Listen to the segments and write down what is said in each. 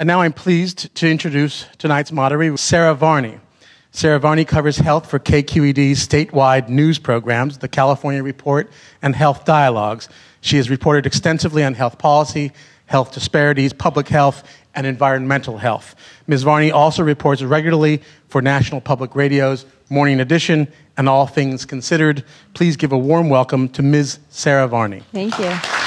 And now I'm pleased to introduce tonight's moderator, Sarah Varney. Sarah Varney covers health for KQED's statewide news programs, the California Report and Health Dialogues. She has reported extensively on health policy, health disparities, public health, and environmental health. Ms. Varney also reports regularly for National Public Radio's Morning Edition and All Things Considered. Please give a warm welcome to Ms. Sarah Varney. Thank you.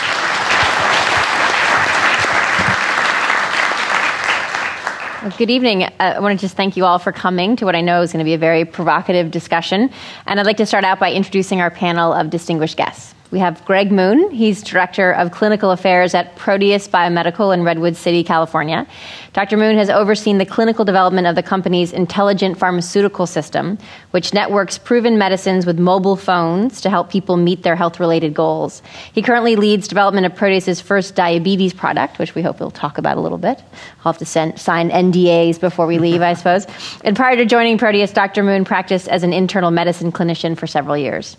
Good evening. Uh, I want to just thank you all for coming to what I know is going to be a very provocative discussion. And I'd like to start out by introducing our panel of distinguished guests. We have Greg Moon. He's Director of Clinical Affairs at Proteus Biomedical in Redwood City, California. Dr. Moon has overseen the clinical development of the company's intelligent pharmaceutical system, which networks proven medicines with mobile phones to help people meet their health related goals. He currently leads development of Proteus's first diabetes product, which we hope we'll talk about a little bit. I'll have to send, sign NDAs before we leave, I suppose. And prior to joining Proteus, Dr. Moon practiced as an internal medicine clinician for several years.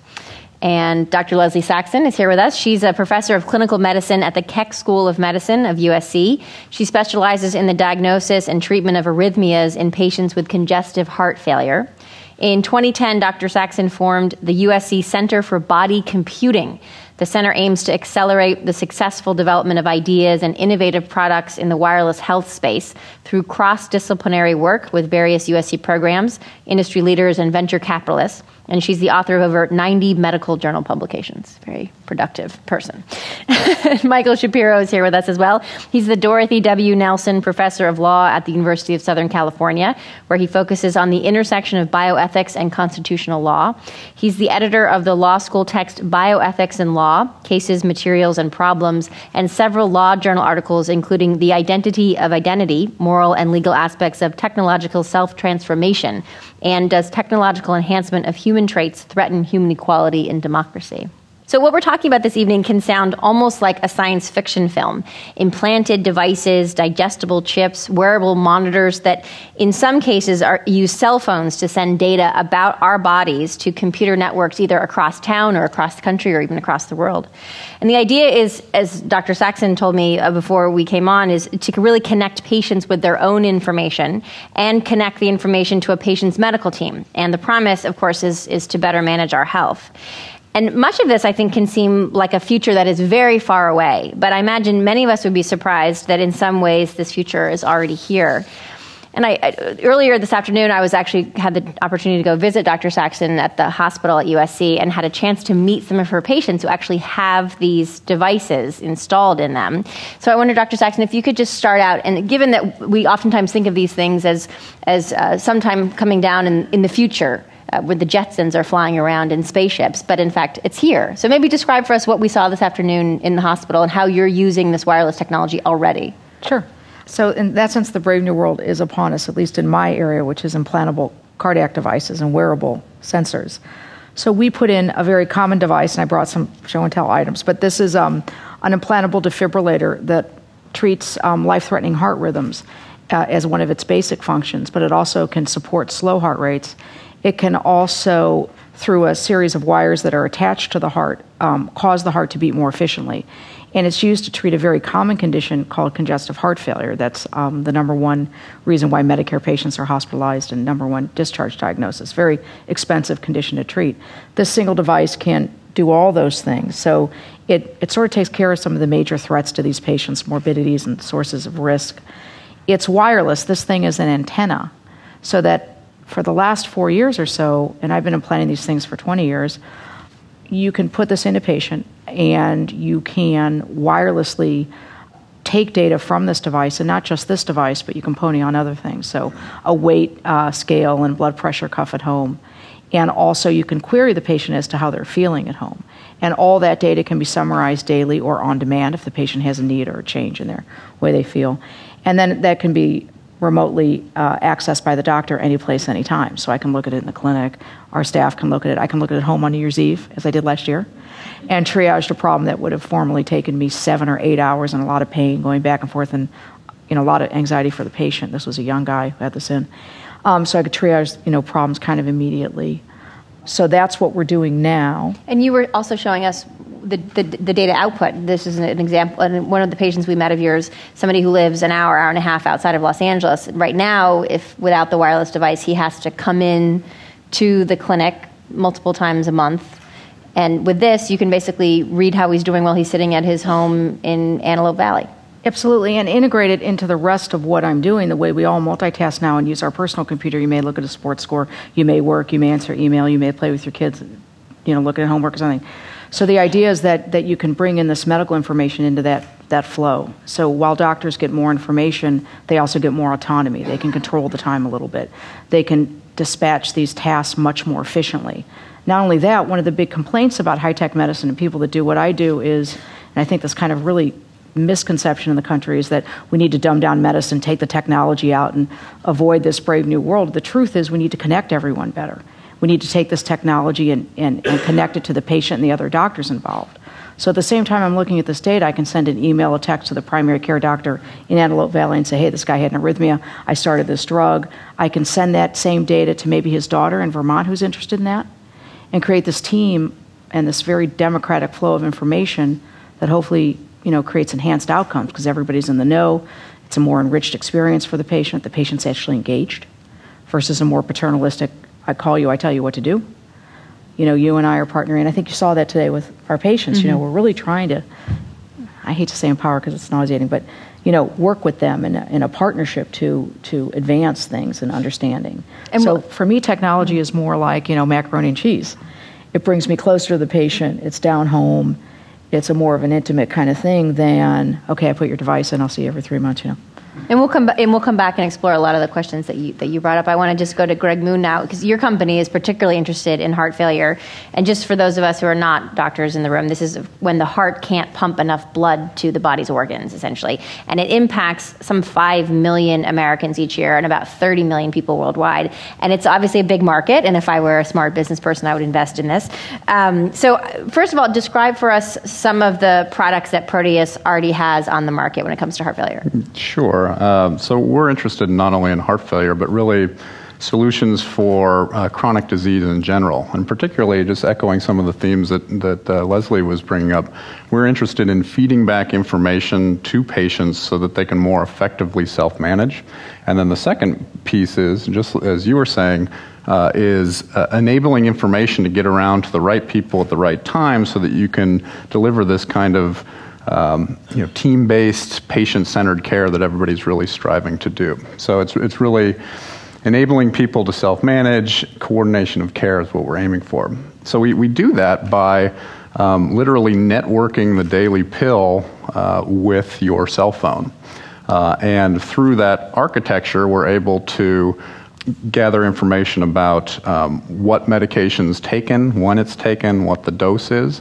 And Dr. Leslie Saxon is here with us. She's a professor of clinical medicine at the Keck School of Medicine of USC. She specializes in the diagnosis and treatment of arrhythmias in patients with congestive heart failure. In 2010, Dr. Saxon formed the USC Center for Body Computing. The center aims to accelerate the successful development of ideas and innovative products in the wireless health space through cross disciplinary work with various USC programs, industry leaders, and venture capitalists and she's the author of over 90 medical journal publications. Very productive person. Michael Shapiro is here with us as well. He's the Dorothy W. Nelson Professor of Law at the University of Southern California, where he focuses on the intersection of bioethics and constitutional law. He's the editor of the law school text Bioethics and Law Cases, Materials, and Problems, and several law journal articles, including The Identity of Identity Moral and Legal Aspects of Technological Self Transformation, and Does Technological Enhancement of Human Human traits Threaten Human Equality and Democracy? So, what we're talking about this evening can sound almost like a science fiction film. Implanted devices, digestible chips, wearable monitors that, in some cases, are, use cell phones to send data about our bodies to computer networks either across town or across the country or even across the world. And the idea is, as Dr. Saxon told me uh, before we came on, is to really connect patients with their own information and connect the information to a patient's medical team. And the promise, of course, is, is to better manage our health. And much of this, I think, can seem like a future that is very far away. But I imagine many of us would be surprised that in some ways this future is already here. And I, earlier this afternoon, I was actually had the opportunity to go visit Dr. Saxon at the hospital at USC and had a chance to meet some of her patients who actually have these devices installed in them. So I wonder, Dr. Saxon, if you could just start out, and given that we oftentimes think of these things as as uh, sometime coming down in, in the future, uh, when the Jetsons are flying around in spaceships, but in fact, it's here. So maybe describe for us what we saw this afternoon in the hospital and how you're using this wireless technology already. Sure. So, in that sense, the brave new world is upon us, at least in my area, which is implantable cardiac devices and wearable sensors. So, we put in a very common device, and I brought some show and tell items, but this is um, an implantable defibrillator that treats um, life threatening heart rhythms uh, as one of its basic functions, but it also can support slow heart rates it can also, through a series of wires that are attached to the heart, um, cause the heart to beat more efficiently. And it's used to treat a very common condition called congestive heart failure. That's um, the number one reason why Medicare patients are hospitalized and number one discharge diagnosis. Very expensive condition to treat. This single device can do all those things. So it, it sort of takes care of some of the major threats to these patients, morbidities, and sources of risk. It's wireless. This thing is an antenna so that for the last four years or so, and I've been implanting these things for 20 years, you can put this in a patient and you can wirelessly take data from this device, and not just this device, but you can pony on other things. So, a weight uh, scale and blood pressure cuff at home. And also, you can query the patient as to how they're feeling at home. And all that data can be summarized daily or on demand if the patient has a need or a change in their way they feel. And then that can be remotely uh, accessed by the doctor any place, anytime. So I can look at it in the clinic. Our staff can look at it. I can look at it at home on New Year's Eve, as I did last year, and triaged a problem that would have formerly taken me seven or eight hours and a lot of pain going back and forth and you know a lot of anxiety for the patient. This was a young guy who had this in, um, so I could triage you know problems kind of immediately. So that's what we're doing now. And you were also showing us the, the, the data output. This is an example. And one of the patients we met of yours, somebody who lives an hour, hour and a half outside of Los Angeles. Right now, if without the wireless device, he has to come in to the clinic multiple times a month. And with this, you can basically read how he's doing while he's sitting at his home in Antelope Valley. Absolutely, and integrate it into the rest of what I'm doing. The way we all multitask now and use our personal computer. You may look at a sports score, you may work, you may answer email, you may play with your kids, you know, look at homework or something. So the idea is that, that you can bring in this medical information into that, that flow. So while doctors get more information, they also get more autonomy. They can control the time a little bit. They can dispatch these tasks much more efficiently. Not only that, one of the big complaints about high tech medicine and people that do what I do is, and I think this kind of really misconception in the country is that we need to dumb down medicine, take the technology out, and avoid this brave new world. The truth is, we need to connect everyone better. We need to take this technology and, and, and connect it to the patient and the other doctors involved. So at the same time I'm looking at this data, I can send an email, a text to the primary care doctor in Antelope Valley and say, hey, this guy had an arrhythmia. I started this drug. I can send that same data to maybe his daughter in Vermont who's interested in that and create this team and this very democratic flow of information that hopefully you know, creates enhanced outcomes because everybody's in the know. It's a more enriched experience for the patient. The patient's actually engaged versus a more paternalistic, I call you, I tell you what to do. You know, you and I are partnering. I think you saw that today with our patients. Mm-hmm. You know, mm-hmm. we're really trying to, I hate to say empower because it's nauseating, but, you know, work with them in a, in a partnership to, to advance things and understanding. And so for me, technology is more like, you know, macaroni and cheese. It brings me closer to the patient. It's down home it's a more of an intimate kind of thing than okay, I put your device in, I'll see you every three months, you know. And we'll come and we'll come back and explore a lot of the questions that you that you brought up. I want to just go to Greg Moon now because your company is particularly interested in heart failure. And just for those of us who are not doctors in the room, this is when the heart can't pump enough blood to the body's organs, essentially, and it impacts some five million Americans each year and about 30 million people worldwide. And it's obviously a big market. And if I were a smart business person, I would invest in this. Um, so, first of all, describe for us some of the products that Proteus already has on the market when it comes to heart failure. Sure. Um, so we're interested not only in heart failure, but really solutions for uh, chronic disease in general, and particularly just echoing some of the themes that, that uh, Leslie was bringing up. We're interested in feeding back information to patients so that they can more effectively self manage. And then the second piece is, just as you were saying, uh, is uh, enabling information to get around to the right people at the right time so that you can deliver this kind of um, you know, team-based, patient-centered care that everybody's really striving to do. So it's it's really enabling people to self-manage. Coordination of care is what we're aiming for. So we, we do that by um, literally networking the daily pill uh, with your cell phone. Uh, and through that architecture, we're able to gather information about um, what medication's taken, when it's taken, what the dose is.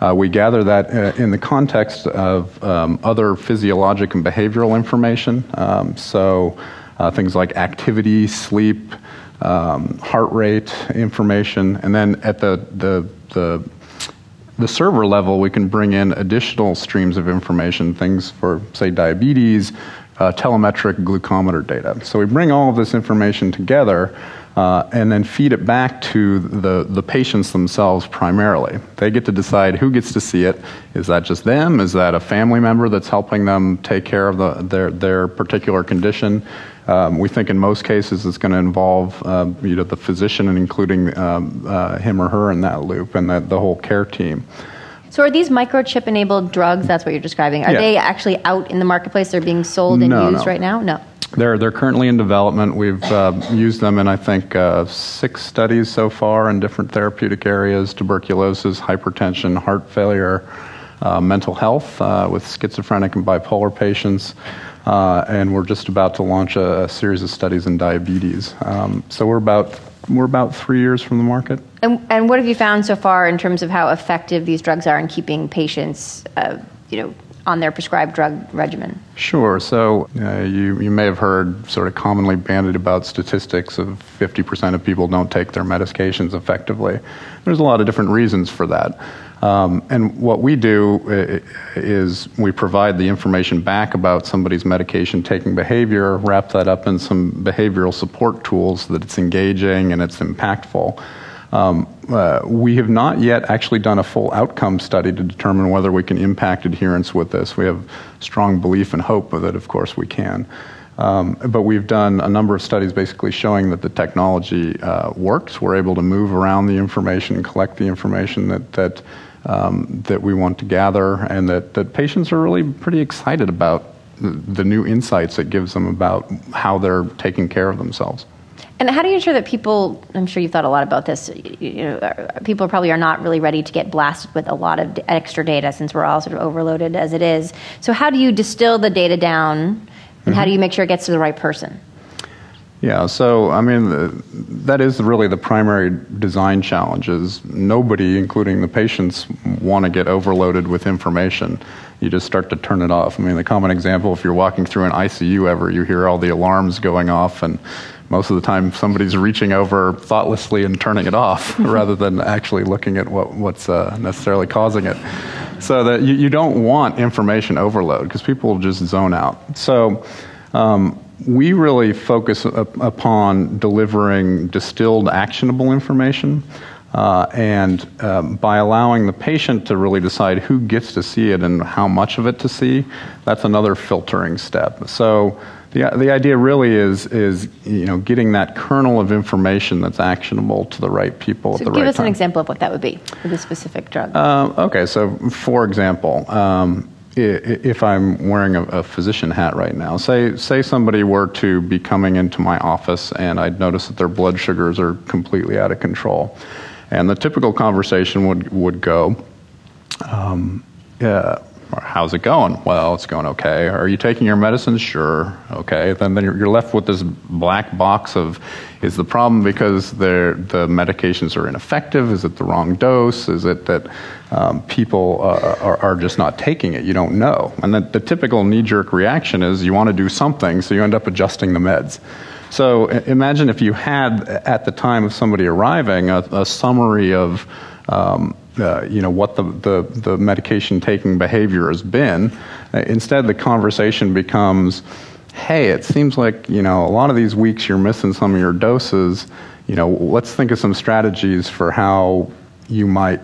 Uh, we gather that uh, in the context of um, other physiologic and behavioral information. Um, so uh, things like activity, sleep, um, heart rate information, and then at the, the, the the server level, we can bring in additional streams of information, things for, say, diabetes, uh, telemetric glucometer data. So we bring all of this information together uh, and then feed it back to the, the patients themselves primarily. They get to decide who gets to see it. Is that just them? Is that a family member that's helping them take care of the, their, their particular condition? Um, we think in most cases it's going to involve uh, you know, the physician and including um, uh, him or her in that loop and the, the whole care team. So are these microchip enabled drugs? That's what you're describing. Are yeah. they actually out in the marketplace? They're being sold and no, used no. right now? No. They're, they're currently in development. We've uh, used them in, I think, uh, six studies so far in different therapeutic areas tuberculosis, hypertension, heart failure, uh, mental health uh, with schizophrenic and bipolar patients. Uh, and we're just about to launch a, a series of studies in diabetes. Um, so we're about we're about three years from the market. And, and what have you found so far in terms of how effective these drugs are in keeping patients, uh, you know, on their prescribed drug regimen? Sure. So uh, you, you may have heard sort of commonly bandied about statistics of 50% of people don't take their medications effectively. There's a lot of different reasons for that. Um, and what we do uh, is we provide the information back about somebody's medication taking behavior, wrap that up in some behavioral support tools so that it's engaging and it's impactful. Um, uh, we have not yet actually done a full outcome study to determine whether we can impact adherence with this. We have strong belief and hope that, of course, we can. Um, but we've done a number of studies basically showing that the technology uh, works. We're able to move around the information, and collect the information that, that, um, that we want to gather, and that, that patients are really pretty excited about the, the new insights it gives them about how they're taking care of themselves. And how do you ensure that people, I'm sure you've thought a lot about this, you know, people probably are not really ready to get blasted with a lot of extra data since we're all sort of overloaded as it is. So, how do you distill the data down and mm-hmm. how do you make sure it gets to the right person? Yeah, so I mean, the, that is really the primary design challenge is nobody, including the patients, want to get overloaded with information. You just start to turn it off. I mean, the common example, if you're walking through an ICU ever, you hear all the alarms going off and most of the time somebody's reaching over thoughtlessly and turning it off rather than actually looking at what, what's uh, necessarily causing it. So that you, you don't want information overload because people will just zone out. So um, we really focus up upon delivering distilled, actionable information. Uh, and um, by allowing the patient to really decide who gets to see it and how much of it to see, that's another filtering step. So the, the idea really is, is you know, getting that kernel of information that's actionable to the right people so at the right time. Give us an example of what that would be for the specific drug. Uh, okay, so for example, um, if I'm wearing a, a, physician hat right now, say say somebody were to be coming into my office and I'd notice that their blood sugars are completely out of control, and the typical conversation would would go, um, yeah, how's it going? Well, it's going okay. Are you taking your medicine? Sure. Okay. Then, then you're left with this black box of is the problem because the medications are ineffective? Is it the wrong dose? Is it that um, people uh, are, are, just not taking it? You don't know. And the, the typical knee jerk reaction is you want to do something, so you end up adjusting the meds. So imagine if you had, at the time of somebody arriving, a, a summary of um, you know what the, the, the, medication taking behavior has been. Uh, instead, the conversation becomes, "Hey, it seems like you know a lot of these weeks you're missing some of your doses. You know, let's think of some strategies for how you might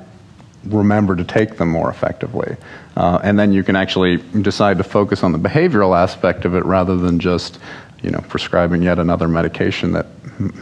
remember to take them more effectively." Uh, and then you can actually decide to focus on the behavioral aspect of it rather than just you know, prescribing yet another medication that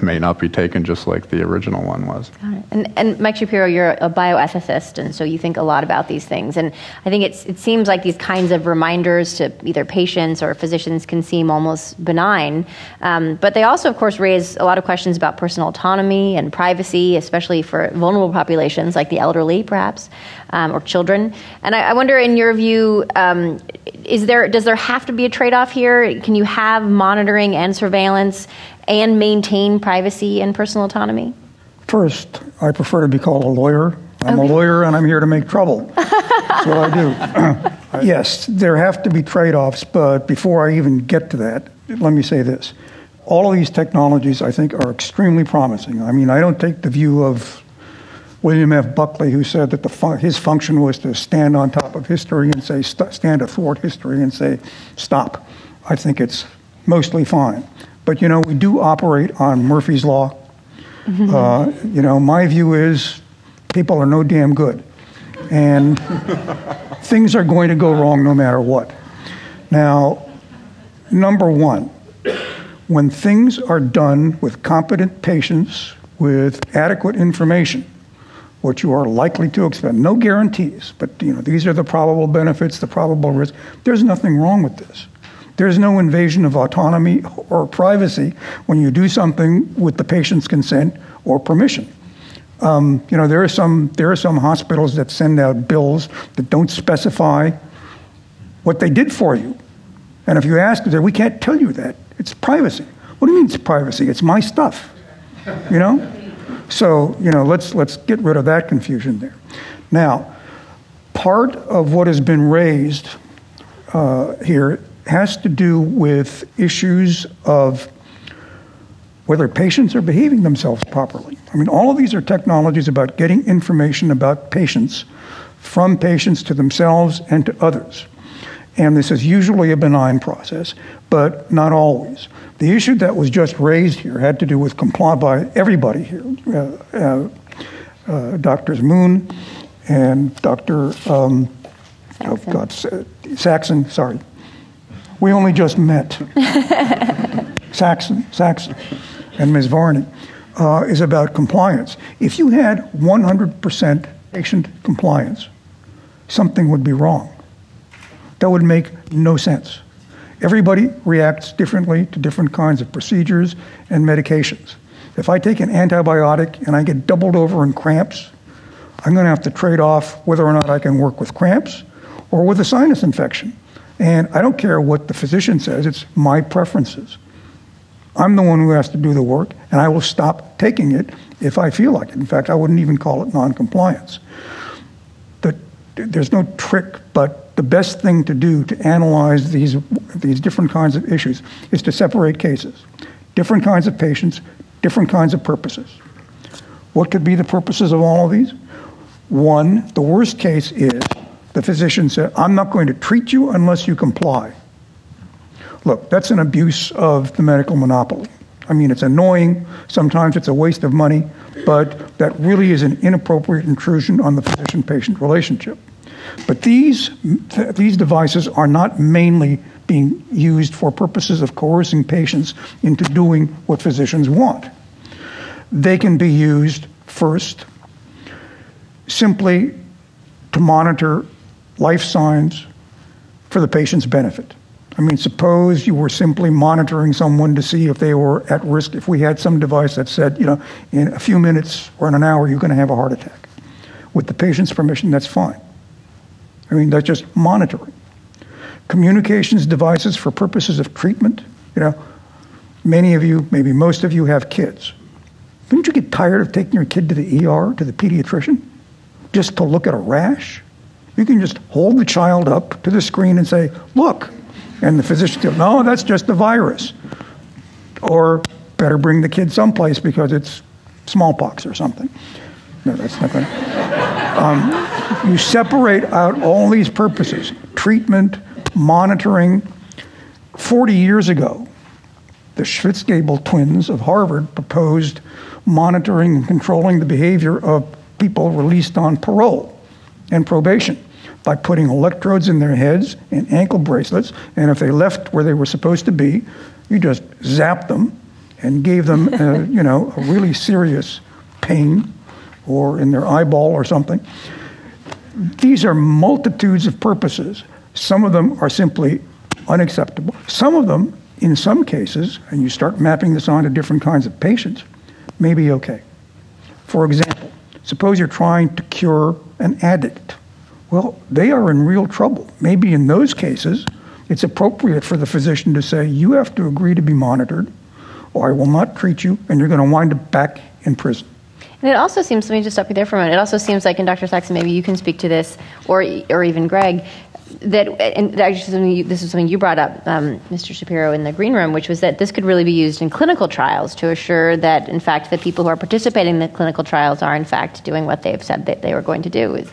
may not be taken just like the original one was. And, and Mike Shapiro, you're a bioethicist, and so you think a lot about these things. And I think it's, it seems like these kinds of reminders to either patients or physicians can seem almost benign. Um, but they also, of course, raise a lot of questions about personal autonomy and privacy, especially for vulnerable populations like the elderly, perhaps, um, or children. And I, I, wonder, in your view, um, is there, does there have to be a trade off here? Can you have monitoring? Monitoring and surveillance and maintain privacy and personal autonomy? First, I prefer to be called a lawyer. I'm okay. a lawyer and I'm here to make trouble. That's what I do. yes, there have to be trade offs, but before I even get to that, let me say this. All of these technologies, I think, are extremely promising. I mean, I don't take the view of William F. Buckley, who said that fun- his function was to stand on top of history and say, st- stand athwart history and say, stop. I think it's mostly fine. But you know, we do operate on Murphy's Law. Mm-hmm. Uh, you know, my view is people are no damn good. And things are going to go wrong no matter what. Now, number one, when things are done with competent patients, with adequate information, what you are likely to expect, no guarantees, but you know, these are the probable benefits, the probable risks. There's nothing wrong with this. There's no invasion of autonomy or privacy when you do something with the patient's consent or permission. Um, you know, there are some there are some hospitals that send out bills that don't specify what they did for you, and if you ask, them, we can't tell you that. It's privacy. What do you mean it's privacy? It's my stuff. You know. So you know, let's let's get rid of that confusion there. Now, part of what has been raised uh, here has to do with issues of whether patients are behaving themselves properly. I mean, all of these are technologies about getting information about patients from patients to themselves and to others. And this is usually a benign process, but not always. The issue that was just raised here had to do with compliance by everybody here. Uh, uh, uh, Doctors Moon and Dr. Um, oh God, Saxon, sorry. We only just met. Saxon, Saxon, and Ms. Varney, uh, is about compliance. If you had 100% patient compliance, something would be wrong. That would make no sense. Everybody reacts differently to different kinds of procedures and medications. If I take an antibiotic and I get doubled over in cramps, I'm going to have to trade off whether or not I can work with cramps or with a sinus infection. And I don't care what the physician says, it's my preferences. I'm the one who has to do the work, and I will stop taking it if I feel like it. In fact, I wouldn't even call it noncompliance. The, there's no trick, but the best thing to do to analyze these, these different kinds of issues is to separate cases. Different kinds of patients, different kinds of purposes. What could be the purposes of all of these? One, the worst case is the physician said, I'm not going to treat you unless you comply. Look, that's an abuse of the medical monopoly. I mean, it's annoying. Sometimes it's a waste of money, but that really is an inappropriate intrusion on the physician patient relationship. But these, th- these devices are not mainly being used for purposes of coercing patients into doing what physicians want. They can be used first simply to monitor life signs for the patient's benefit. I mean, suppose you were simply monitoring someone to see if they were at risk. If we had some device that said, you know, in a few minutes or in an hour, you're going to have a heart attack. With the patient's permission, that's fine. I mean, that's just monitoring. Communications devices for purposes of treatment, you know, many of you, maybe most of you have kids. Wouldn't you get tired of taking your kid to the ER, to the pediatrician, just to look at a rash? You can just hold the child up to the screen and say, look. And the physician goes, no, that's just a virus. Or better bring the kid someplace because it's smallpox or something. No, that's not going to. Um, you separate out all these purposes treatment, monitoring. 40 years ago, the Schwitzgebel twins of Harvard proposed monitoring and controlling the behavior of people released on parole and probation by putting electrodes in their heads and ankle bracelets, and if they left where they were supposed to be, you just zapped them and gave them, uh, you know, a really serious pain or in their eyeball or something. These are multitudes of purposes. Some of them are simply unacceptable. Some of them, in some cases, and you start mapping this onto different kinds of patients, may be okay. For example, suppose you're trying to cure an addict. Well, they are in real trouble. Maybe in those cases, it's appropriate for the physician to say, You have to agree to be monitored, or I will not treat you, and you're going to wind up back in prison. And it also seems, let me just stop you there for a minute. It also seems like, and Dr. Saxon, maybe you can speak to this, or, or even Greg, that, and actually you, this is something you brought up, um, Mr. Shapiro, in the green room, which was that this could really be used in clinical trials to assure that, in fact, the people who are participating in the clinical trials are, in fact, doing what they've said that they were going to do.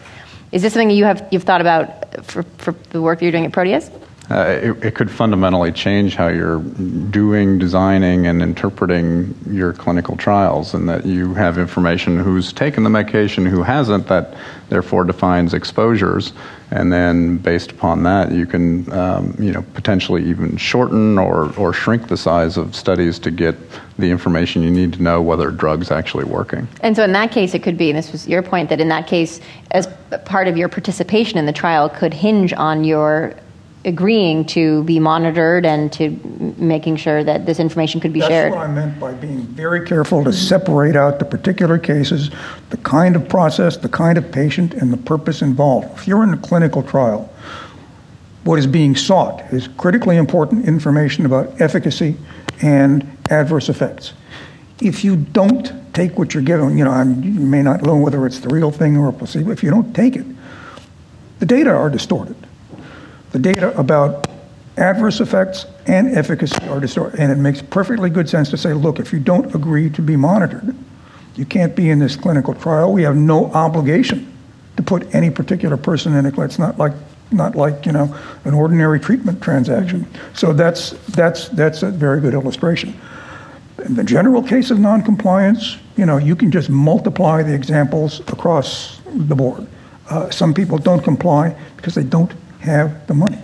Is this something you have, you've thought about for, for the work you're doing at Proteus? Uh, it, it, could fundamentally change how you're doing, designing, and interpreting your clinical trials, and that you have information who's taken the medication, who hasn't, that therefore defines exposures, and then based upon that, you can, um, you know, potentially even shorten or, or shrink the size of studies to get the information you need to know whether drug's actually working. And so, in that case, it could be, and this was your point, that in that case, as part of your participation in the trial, could hinge on your agreeing to be monitored and to making sure that this information could be That's shared. That's what I meant by being very careful to separate out the particular cases, the kind of process, the kind of patient, and the purpose involved. If you're in a clinical trial, what is being sought is critically important information about efficacy and adverse effects. If you don't take what you're given, you know, I'm, you may not know whether it's the real thing or a placebo. If you don't take it, the data are distorted the data about adverse effects and efficacy are distorted. And it makes perfectly good sense to say, look, if you don't agree to be monitored, you can't be in this clinical trial. We have no obligation to put any particular person in it. It's not like not like you know an ordinary treatment transaction. So that's that's that's a very good illustration. In the general case of noncompliance, you know, you can just multiply the examples across the board. Uh, some people don't comply because they don't have the money.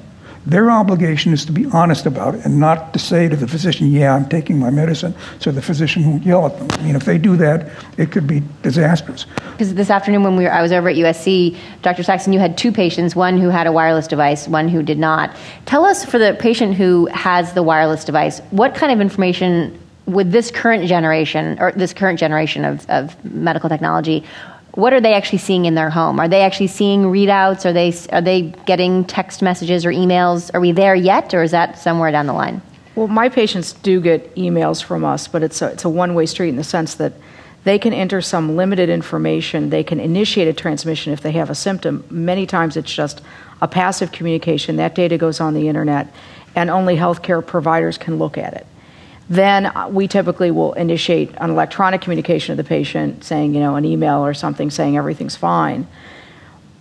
Their obligation is to be honest about it and not to say to the physician, Yeah, I'm taking my medicine, so the physician won't yell at them. I mean, if they do that, it could be disastrous. Because this afternoon, when we were, I was over at USC, Dr. Saxon, you had two patients, one who had a wireless device, one who did not. Tell us for the patient who has the wireless device, what kind of information would this current generation or this current generation of, of medical technology, what are they actually seeing in their home? Are they actually seeing readouts? Are they are they getting text messages or emails? Are we there yet, or is that somewhere down the line? Well, my patients do get emails from us, but it's a, it's a one way street in the sense that they can enter some limited information. They can initiate a transmission if they have a symptom. Many times it's just a passive communication. That data goes on the internet, and only healthcare providers can look at it. Then we typically will initiate an electronic communication to the patient, saying, you know, an email or something saying everything's fine.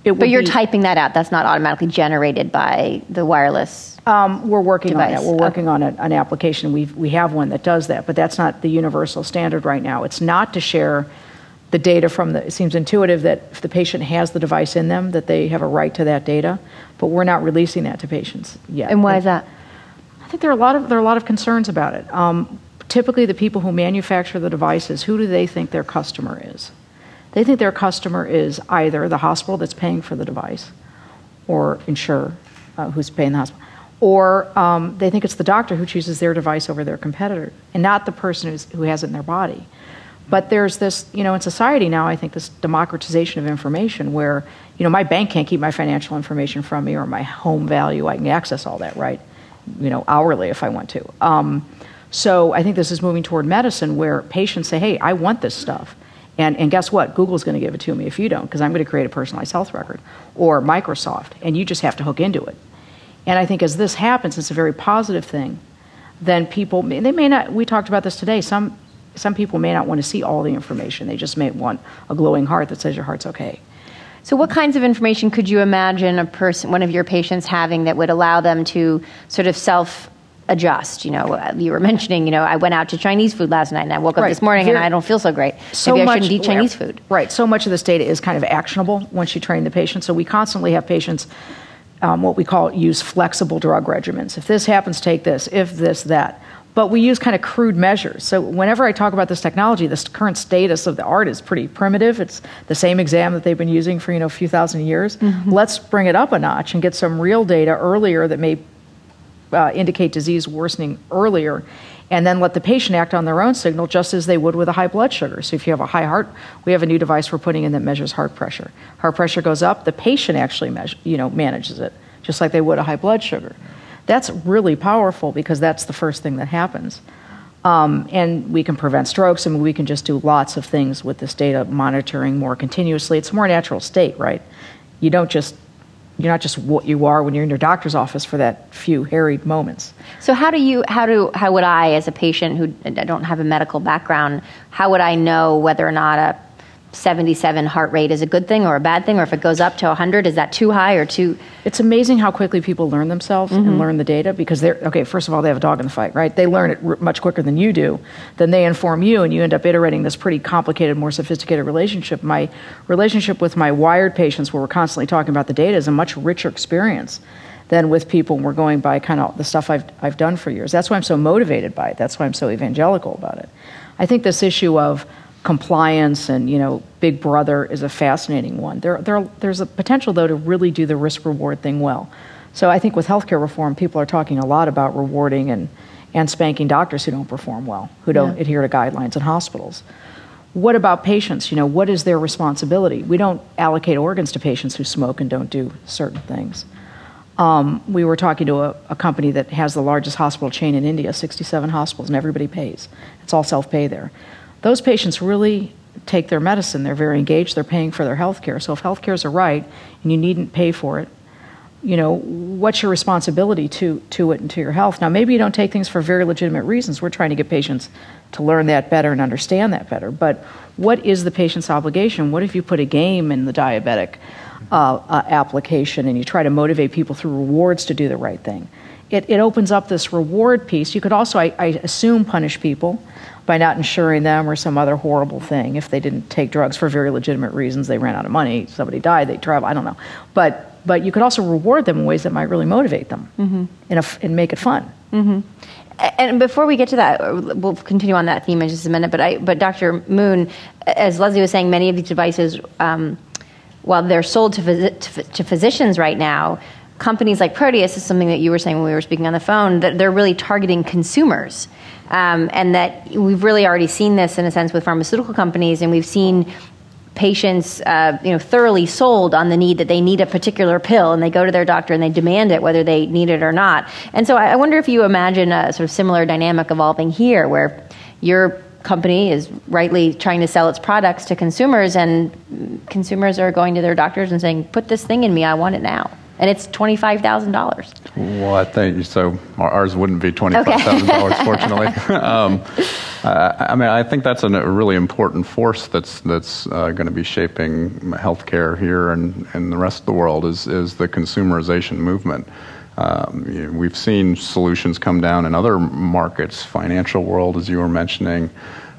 but you're be, typing that out. That's not automatically generated by the wireless. Um, we're working device. on it. We're working okay. on a, an application. We've, we have one that does that, but that's not the universal standard right now. It's not to share the data from the. It seems intuitive that if the patient has the device in them, that they have a right to that data, but we're not releasing that to patients yet. And why is that? Think there are a lot of there are a lot of concerns about it. Um, typically, the people who manufacture the devices, who do they think their customer is? They think their customer is either the hospital that's paying for the device, or insurer uh, who's paying the hospital, or um, they think it's the doctor who chooses their device over their competitor, and not the person who has it in their body. But there's this, you know, in society now, I think this democratization of information where, you know, my bank can't keep my financial information from me or my home value. I can access all that, right? You know, hourly if I want to. Um, so I think this is moving toward medicine where patients say, hey, I want this stuff. And, and guess what? Google's going to give it to me if you don't, because I'm going to create a personalized health record, or Microsoft, and you just have to hook into it. And I think as this happens, it's a very positive thing. Then people, they may not, we talked about this today, some, some people may not want to see all the information. They just may want a glowing heart that says your heart's okay. So, what kinds of information could you imagine a person, one of your patients, having that would allow them to sort of self adjust? You know, uh, you were mentioning, you know, I went out to Chinese food last night and I woke up right. this morning Very, and I don't feel so great. So Maybe much, I shouldn't eat Chinese food. Right. So much of this data is kind of actionable once you train the patient. So we constantly have patients. Um, what we call use flexible drug regimens. If this happens, take this. If this, that but we use kind of crude measures. So whenever I talk about this technology, this current status of the art is pretty primitive. It's the same exam that they've been using for you know a few thousand years. Mm-hmm. Let's bring it up a notch and get some real data earlier that may uh, indicate disease worsening earlier, and then let the patient act on their own signal just as they would with a high blood sugar. So if you have a high heart, we have a new device we're putting in that measures heart pressure. Heart pressure goes up, the patient actually measure, you know manages it just like they would a high blood sugar. That's really powerful because that's the first thing that happens. Um, and we can prevent strokes, and we can just do lots of things with this data monitoring more continuously. It's a more natural state, right? You don't just you're not just what you are when you're in your doctor's office for that few harried moments. So how do you how do how would I as a patient who I don't have a medical background, how would I know whether or not a 77 heart rate is a good thing or a bad thing, or if it goes up to 100, is that too high or too? It's amazing how quickly people learn themselves mm-hmm. and learn the data because they're, okay, first of all, they have a dog in the fight, right? They learn it r- much quicker than you do. Then they inform you, and you end up iterating this pretty complicated, more sophisticated relationship. My relationship with my wired patients, where we're constantly talking about the data, is a much richer experience than with people we're going by kind of the stuff I've, I've done for years. That's why I'm so motivated by it. That's why I'm so evangelical about it. I think this issue of compliance and you know big brother is a fascinating one. There, there, there's a potential though to really do the risk reward thing well. So i think with healthcare reform people are talking a lot about rewarding and, and spanking doctors who don't perform well who don't yeah. adhere to guidelines in hospitals. What about patients? You know what is their responsibility? We don't allocate organs to patients who smoke and don't do certain things. Um, we were talking to a, a company that has the largest hospital chain in india 67 hospitals and everybody pays. It's all self-pay there those patients really take their medicine. They're very engaged. They're paying for their health care. So if health care is a right and you needn't pay for it, you know, what's your responsibility to, to it and to your health? Now, maybe you don't take things for very legitimate reasons. We're trying to get patients to learn that better and understand that better. But what is the patient's obligation? What if you put a game in the diabetic uh, uh, application and you try to motivate people through rewards to do the right thing? It, it opens up this reward piece. You could also, I, I assume, punish people by not insuring them or some other horrible thing. If they didn't take drugs for very legitimate reasons, they ran out of money, somebody died, they travel, I don't know. But but you could also reward them in ways that might really motivate them mm-hmm. and, and make it fun. Mm-hmm. And before we get to that, we'll continue on that theme in just a minute. But I, but Dr. Moon, as Leslie was saying, many of these devices, um, while they're sold to, to, to physicians right now, companies like Proteus is something that you were saying when we were speaking on the phone that they're really targeting consumers. Um, and that we've really already seen this in a sense with pharmaceutical companies, and we've seen patients, uh, you know, thoroughly sold on the need that they need a particular pill, and they go to their doctor and they demand it whether they need it or not. And so, I wonder if you imagine a sort of similar dynamic evolving here, where your company is rightly trying to sell its products to consumers, and consumers are going to their doctors and saying, "Put this thing in me, I want it now." And it's twenty-five thousand dollars. Well, I think so. Ours wouldn't be twenty-five thousand dollars, fortunately. um, I mean, I think that's a really important force that's that's uh, going to be shaping healthcare here and, and the rest of the world is is the consumerization movement. Um, you know, we've seen solutions come down in other markets, financial world, as you were mentioning,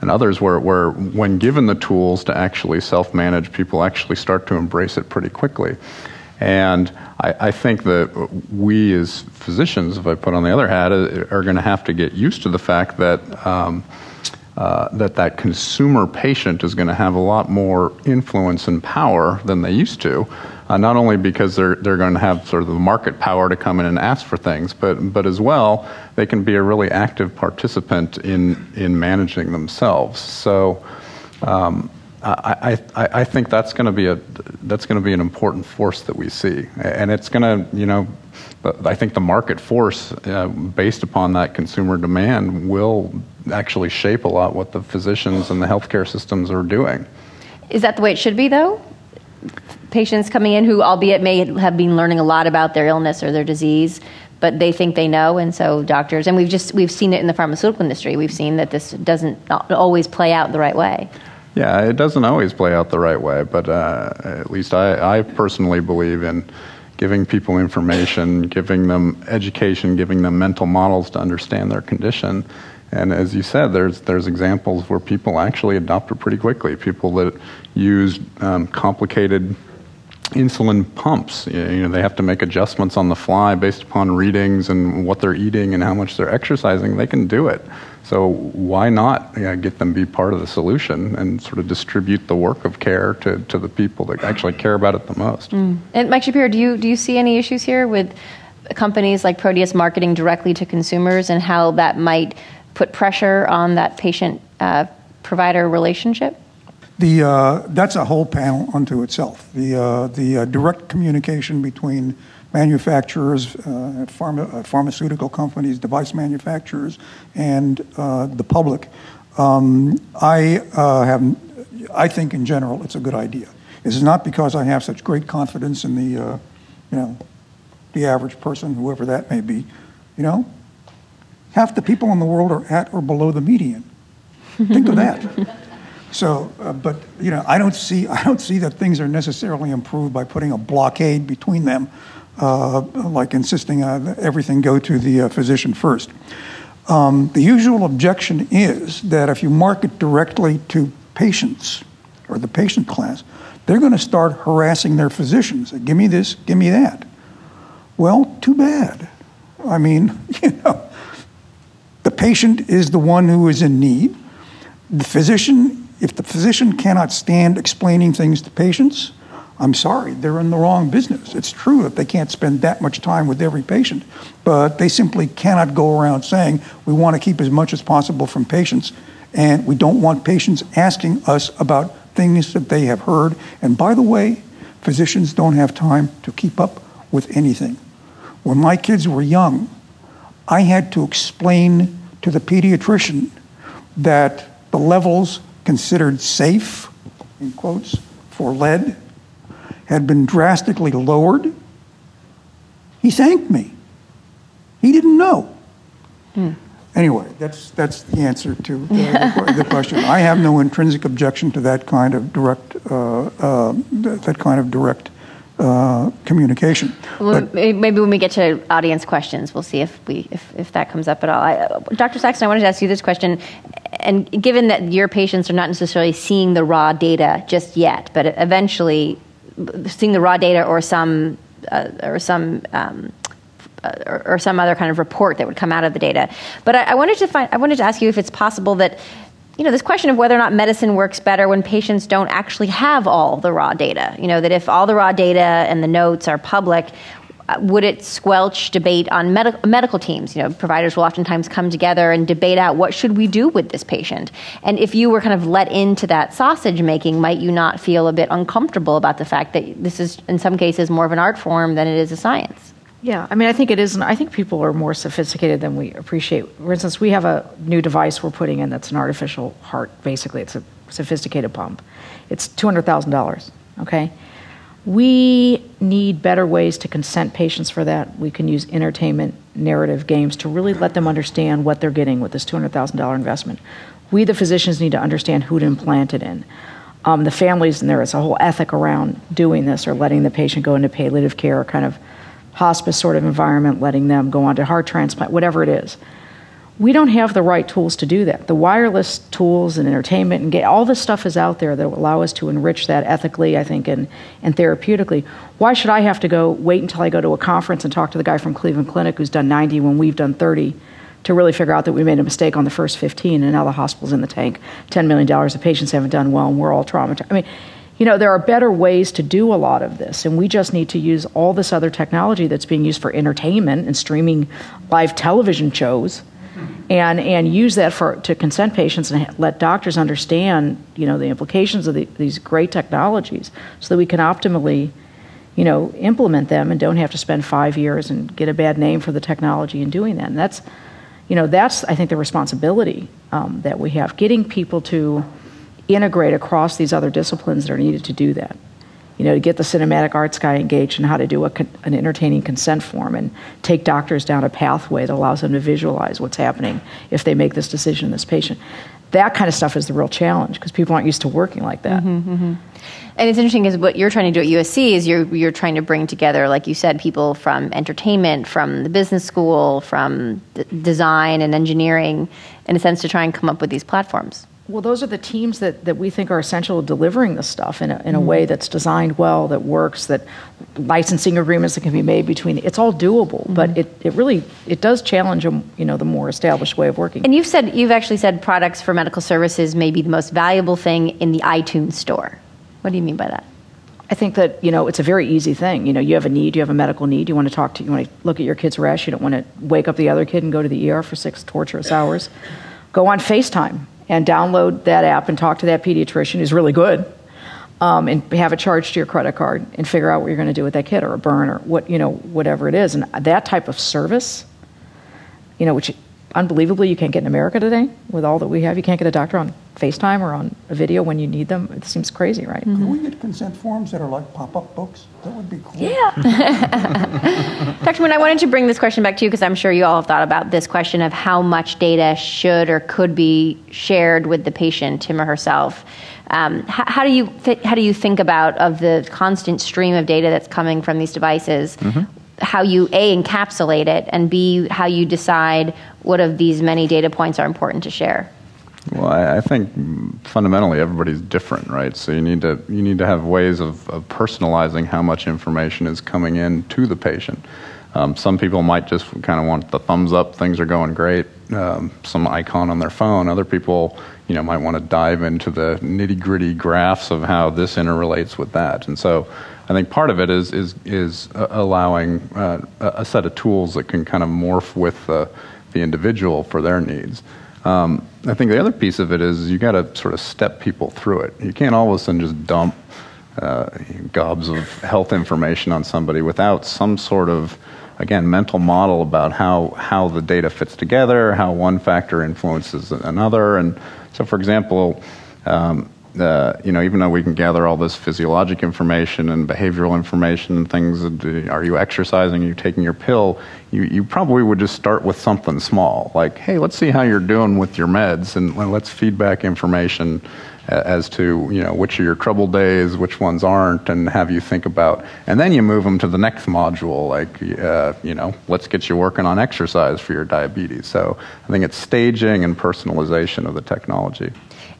and others, where, where when given the tools to actually self-manage, people actually start to embrace it pretty quickly. And I, I, think that we as physicians, if I put on the other hat, uh, are going to have to get used to the fact that um, uh, that that consumer patient is going to have a lot more influence and power than they used to. Uh, not only because they're they're going to have sort of the market power to come in and ask for things, but but as well they can be a really active participant in in managing themselves. So. Um, I, I, I think that's going to be a that's going to be an important force that we see, and it's going to you know, I think the market force uh, based upon that consumer demand will actually shape a lot what the physicians and the healthcare systems are doing. Is that the way it should be, though? Patients coming in who, albeit may have been learning a lot about their illness or their disease, but they think they know, and so doctors and we've just we've seen it in the pharmaceutical industry. We've seen that this doesn't always play out the right way. Yeah, it doesn't always play out the right way, but uh, at least I, I personally believe in giving people information, giving them education, giving them mental models to understand their condition. And as you said, there's there's examples where people actually adopt it pretty quickly. People that use um, complicated insulin pumps. You know, they have to make adjustments on the fly based upon readings and what they're eating and how much they're exercising. They can do it. So why not you know, get them be part of the solution and sort of distribute the work of care to, to the people that actually care about it the most? Mm. And Mike Shapiro, do you do you see any issues here with companies like Proteus marketing directly to consumers and how that might put pressure on that patient uh, provider relationship? The, uh, that's a whole panel unto itself. The, uh, the uh, direct communication between manufacturers, uh, pharma, uh, pharmaceutical companies, device manufacturers, and the public. Um, I have, I think in general, it's a good idea. This is not because I have such great confidence in the, you know, the average person, whoever that may be. You know, half the people in the world are at or below the median. Think of that. So, uh, but you know, I don't see I don't see that things are necessarily improved by putting a blockade between them, uh, like insisting uh, everything go to the uh, physician first. Um, the usual objection is that if you market directly to patients or the patient class, they're going to start harassing their physicians. Give me this, give me that. Well, too bad. I mean, you know, the patient is the one who is in need. The physician if the physician cannot stand explaining things to patients, I'm sorry, they're in the wrong business. It's true that they can't spend that much time with every patient, but they simply cannot go around saying, we want to keep as much as possible from patients, and we don't want patients asking us about things that they have heard. And by the way, physicians don't have time to keep up with anything. When my kids were young, I had to explain to the pediatrician that the levels considered safe, in quotes, for lead had been drastically lowered, he thanked me. He didn't know. Hmm. Anyway, that's, that's the answer to the, the, question. I have no intrinsic objection to that kind of direct, uh, uh, that kind of direct uh, communication. Well, but, maybe when we get to audience questions, we'll see if we if, if that comes up at all. I, Dr. Saxon, I wanted to ask you this question: and given that your patients are not necessarily seeing the raw data just yet, but eventually seeing the raw data or some uh, or some um, uh, or, or, some other kind of report that would come out of the data. But I, I wanted to find I wanted to ask you if it's possible that you know, this question of whether or not medicine works better when patients don't actually have all the raw data. You know, that if all the raw data and the notes are public, would it squelch debate on med- medical teams? You know, providers will oftentimes come together and debate out what should we do with this patient. And if you were kind of let into that sausage making, might you not feel a bit uncomfortable about the fact that this is, in some cases, more of an art form than it is a science? Yeah, I mean, I think it is. I think people are more sophisticated than we appreciate. For instance, we have a new device we're putting in that's an artificial heart. Basically, it's a sophisticated pump. It's two hundred thousand dollars. Okay, we need better ways to consent patients for that. We can use entertainment, narrative games to really let them understand what they're getting with this two hundred thousand dollar investment. We, the physicians, need to understand who to implant it in. Um, the families, and there is a whole ethic around doing this or letting the patient go into palliative care, or kind of hospice sort of environment, letting them go on to heart transplant, whatever it is. We don't have the right tools to do that. The wireless tools and entertainment and all this stuff is out there that will allow us to enrich that ethically, I think, and, and therapeutically. Why should I have to go wait until I go to a conference and talk to the guy from Cleveland Clinic who's done 90 when we've done 30 to really figure out that we made a mistake on the first 15 and now the hospital's in the tank, $10 million, the patients haven't done well, and we're all traumatized. I mean, you know, there are better ways to do a lot of this, and we just need to use all this other technology that's being used for entertainment and streaming live television shows. And, and use that for to consent patients and let doctors understand you know the implications of the, these great technologies so that we can optimally you know implement them and don't have to spend five years and get a bad name for the technology in doing that and that's you know that's I think the responsibility um, that we have getting people to integrate across these other disciplines that are needed to do that. You know, to get the cinematic arts guy engaged in how to do a, an entertaining consent form and take doctors down a pathway that allows them to visualize what's happening if they make this decision in this patient. That kind of stuff is the real challenge because people aren't used to working like that. Mm-hmm, mm-hmm. And it's interesting because what you're trying to do at USC is you're you're trying to bring together, like you said, people from entertainment, from the business school, from d- design and engineering, in a sense, to try and come up with these platforms. Well, those are the teams that, that we think are essential to delivering this stuff in a, in a mm way that's designed well, that works, that licensing agreements that can be made between. It's all doable, mm but it, it really it does challenge you know the more established way of working. And you've said you've actually said products for medical services may be the most valuable thing in the iTunes store. What do you mean by that? I think that you know it's a very easy thing. You know, you have a need, you have a medical need, you want to talk to, you want to look at your kid's rash, you don't want to wake up the other kid and go to the ER for six torturous hours. Go on FaceTime and download that app and talk to that pediatrician is really good. Um, and have it charged to your credit card and figure out what you're going to do with that kid or a burn or what you know whatever it is and that type of service you know which unbelievably you can't get in America today with all that we have. You can't get a doctor on FaceTime or on a video when you need them. It seems crazy, right? Mm-hmm. Could we get consent forms that are like pop-up books? That would be cool. Yeah. Dr. Moon, I wanted to bring this question back to you because I'm sure you all have thought about this question of how much data should or could be shared with the patient, him or herself. Um, how, how, do you th- how do you think about of the constant stream of data that's coming from these devices? Mm-hmm how you a encapsulate it and b how you decide what of these many data points are important to share. Well i, think fundamentally everybody's different right? So you need to you need to have ways of, of personalizing how much information is coming in to the patient. Um, some people might just kind of want the thumbs up things are going great um, some icon on their phone other people you know might want to dive into the nitty gritty graphs of how this interrelates with that and so I think part of it is is is uh, allowing uh, a set of tools that can kind of morph with the the individual for their needs. Um, I think the other piece of it is you got to sort of step people through it. You can't all of a sudden just dump uh, gobs of health information on somebody without some sort of again mental model about how how the data fits together, how one factor influences another, and so for example. Um, uh, you know, even though we can gather all this physiologic information and behavioral information and things, are you exercising? Are you taking your pill? You, you probably would just start with something small, like, hey, let's see how you're doing with your meds, and let's feedback information as to you know which are your trouble days, which ones aren't, and have you think about. And then you move them to the next module, like uh, you know, let's get you working on exercise for your diabetes. So I think it's staging and personalization of the technology.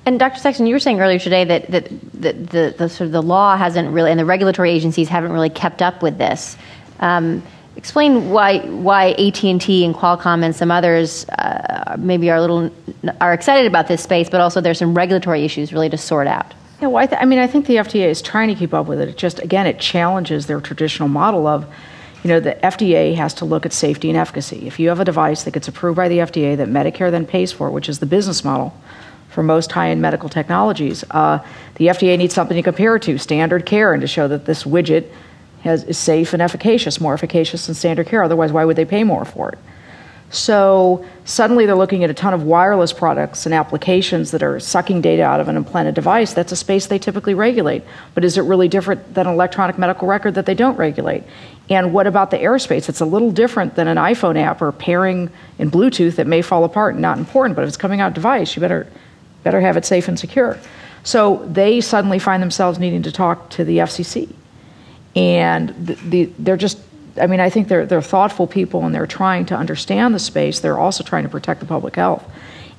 And Dr. Saxon, you were saying earlier today that, that, the, the, sort of the law hasn't really, and the regulatory agencies haven't really kept up with this. Um, explain why why AT and T and Qualcomm and some others uh, maybe are a little are excited about this space, but also there's some regulatory issues really to sort out. Yeah, well, I, th- I mean, I think the FDA is trying to keep up with it. It just again, it challenges their traditional model of, you know, the FDA has to look at safety and efficacy. If you have a device that gets approved by the FDA that Medicare then pays for, which is the business model for most high-end medical technologies, uh, the FDA needs something to compare it to, standard care, and to show that this widget has, is safe and efficacious, more efficacious than standard care. Otherwise, why would they pay more for it? So suddenly they're looking at a ton of wireless products and applications that are sucking data out of an implanted device. That's a space they typically regulate. But is it really different than an electronic medical record that they don't regulate? And what about the airspace? It's a little different than an iPhone app or pairing in Bluetooth that may fall apart and not important, but if it's coming out device, you better better have it safe and secure. So they suddenly find themselves needing to talk to the FCC and the, the, they're just I mean, I think they're, they're thoughtful people and they're trying to understand the space. They're also trying to protect the public health.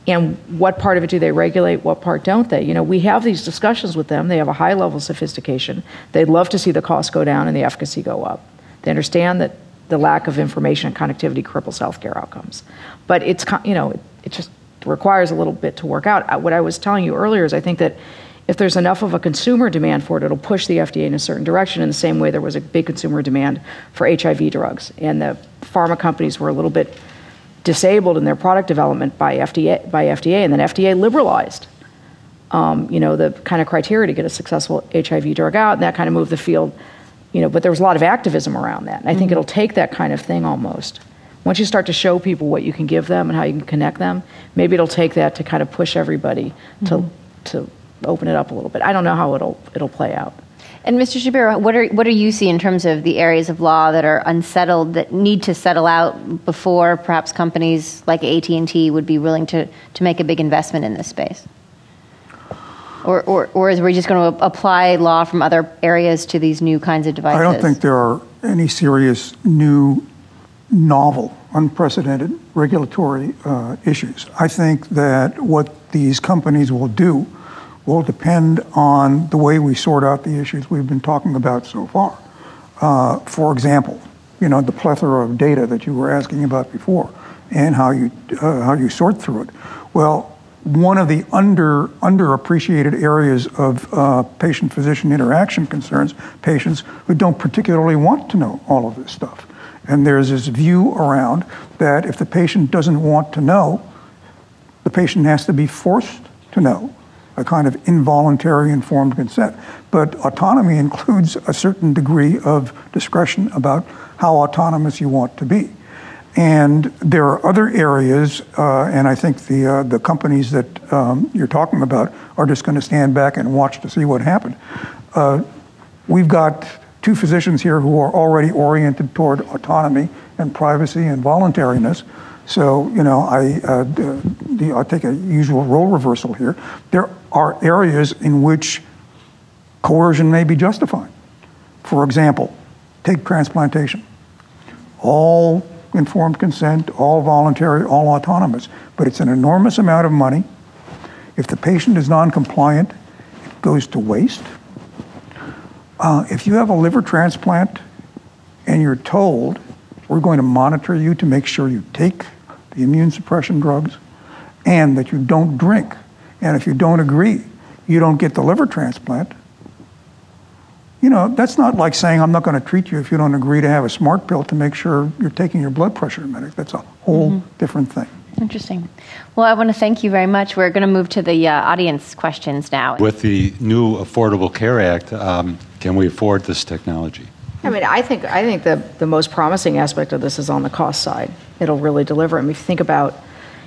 And what part of it do they regulate? What part don't they? You know, we have these discussions with them. They have a high level of sophistication. They'd love to see the costs go down and the efficacy go up. They understand that the lack of information and connectivity cripples healthcare outcomes. But it's, you know, it, it just requires a little bit to work out. Uh, what I was telling you earlier is I think that if there's enough of a consumer demand for it, it'll push the FDA in a certain direction in the same way there was a big consumer demand for HIV drugs. And the pharma companies were a little bit disabled in their product development by FDA, by FDA and then FDA liberalized. Um, you know the kind of criteria to get a successful HIV drug out, and that kind of moved the field. You know, but there was a lot of activism around that, and I think mm-hmm. it'll take that kind of thing almost. Once you start to show people what you can give them and how you can connect them, maybe it'll take that to kind of push everybody mm-hmm. to to open it up a little bit. I don't know how it'll it'll play out. And Mr. Shapiro, what are what do you see in terms of the areas of law that are unsettled that need to settle out before perhaps companies like AT and T would be willing to to make a big investment in this space? Or, or, or is we just going to apply law from other areas to these new kinds of devices? I don't think there are any serious new, novel, unprecedented regulatory uh, issues. I think that what these companies will do will depend on the way we sort out the issues we've been talking about so far. Uh, for example, you know, the plethora of data that you were asking about before and how you, uh, how you sort through it. Well, one of the under underappreciated areas of uh, patient-physician interaction concerns patients who don't particularly want to know all of this stuff. And there's this view around that if the patient doesn't want to know, the patient has to be forced to know a kind of involuntary informed consent. But autonomy includes a certain degree of discretion about how autonomous you want to be. And there are other areas, uh, and I think the, uh, the companies that um, you're talking about are just going to stand back and watch to see what happened. Uh, we've got two physicians here who are already oriented toward autonomy and privacy and voluntariness. So, you know, I, uh, I'll take a usual role reversal here. There are areas in which coercion may be justified. For example, take transplantation. All informed consent, all voluntary, all autonomous, but it's an enormous amount of money. If the patient is non compliant, it goes to waste. Uh, if you have a liver transplant and you're told we're going to monitor you to make sure you take the immune suppression drugs and that you don't drink. And if you don't agree, you don't get the liver transplant. You know, that's not like saying I'm not going to treat you if you don't agree to have a smart pill to make sure you're taking your blood pressure medic. That's a whole mm-hmm. different thing. Interesting. Well, I want to thank you very much. We're going to move to the uh, audience questions now. With the new Affordable Care Act, um, can we afford this technology? I mean, I think I think the the most promising aspect of this is on the cost side. It'll really deliver. I mean, if you think about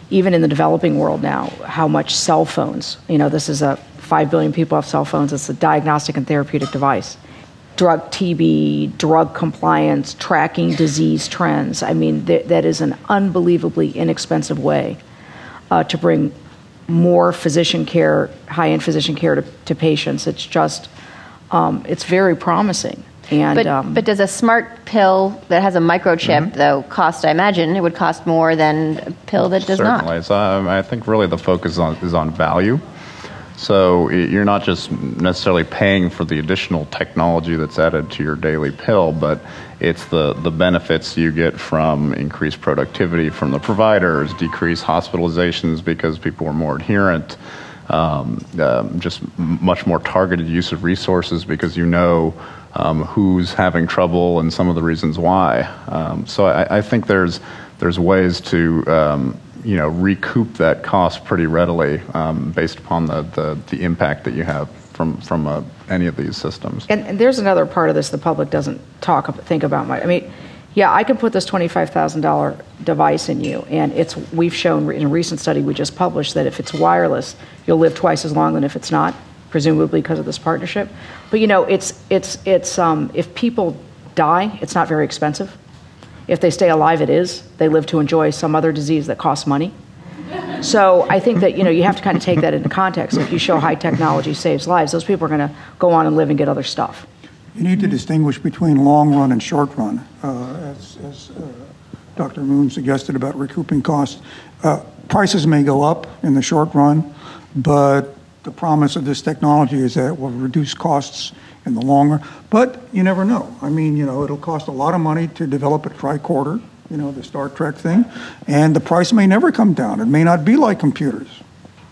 even in the developing world now, how much cell phones. You know, this is a 5 billion people have cell phones. It's a diagnostic and therapeutic device. Drug TB, drug compliance, tracking disease trends. I mean, th- that is an unbelievably inexpensive way uh, to bring more physician care, high end physician care to, to patients. It's just, um, it's very promising. And, but, um, but does a smart pill that has a microchip, Mm-hmm. though, cost, I imagine, it would cost more than a pill that does Certainly. not? So um, I think really the focus is on, is on value. So you're not just necessarily paying for the additional technology that's added to your daily pill, but it's the, the benefits you get from increased productivity from the providers, decreased hospitalizations because people are more adherent, um, um, just much more targeted use of resources because you know um, who's having trouble and some of the reasons why. Um, so I, I think there's there's ways to um, you know recoup that cost pretty readily um, based upon the, the, the impact that you have from from uh, any of these systems. And, and there's another part of this the public doesn't talk think about much. I mean, yeah, I can put this twenty-five thousand dollar device in you, and it's we've shown in a recent study we just published that if it's wireless, you'll live twice as long than if it's not, presumably because of this partnership. But you know, it's it's it's um, if people die, it's not very expensive. If they stay alive, it is. They live to enjoy some other disease that costs money. So I think that you know you have to kind of take that into context. If you show high technology saves lives, those people are going to go on and live and get other stuff. You need to distinguish between long run and short run, uh, as, as uh, Dr. Moon suggested about recouping costs. Uh, prices may go up in the short run, but the promise of this technology is that it will reduce costs in the long run. But you never know. I mean, you know, it'll cost a lot of money to develop a tricorder, you know, the Star Trek thing, and the price may never come down. It may not be like computers.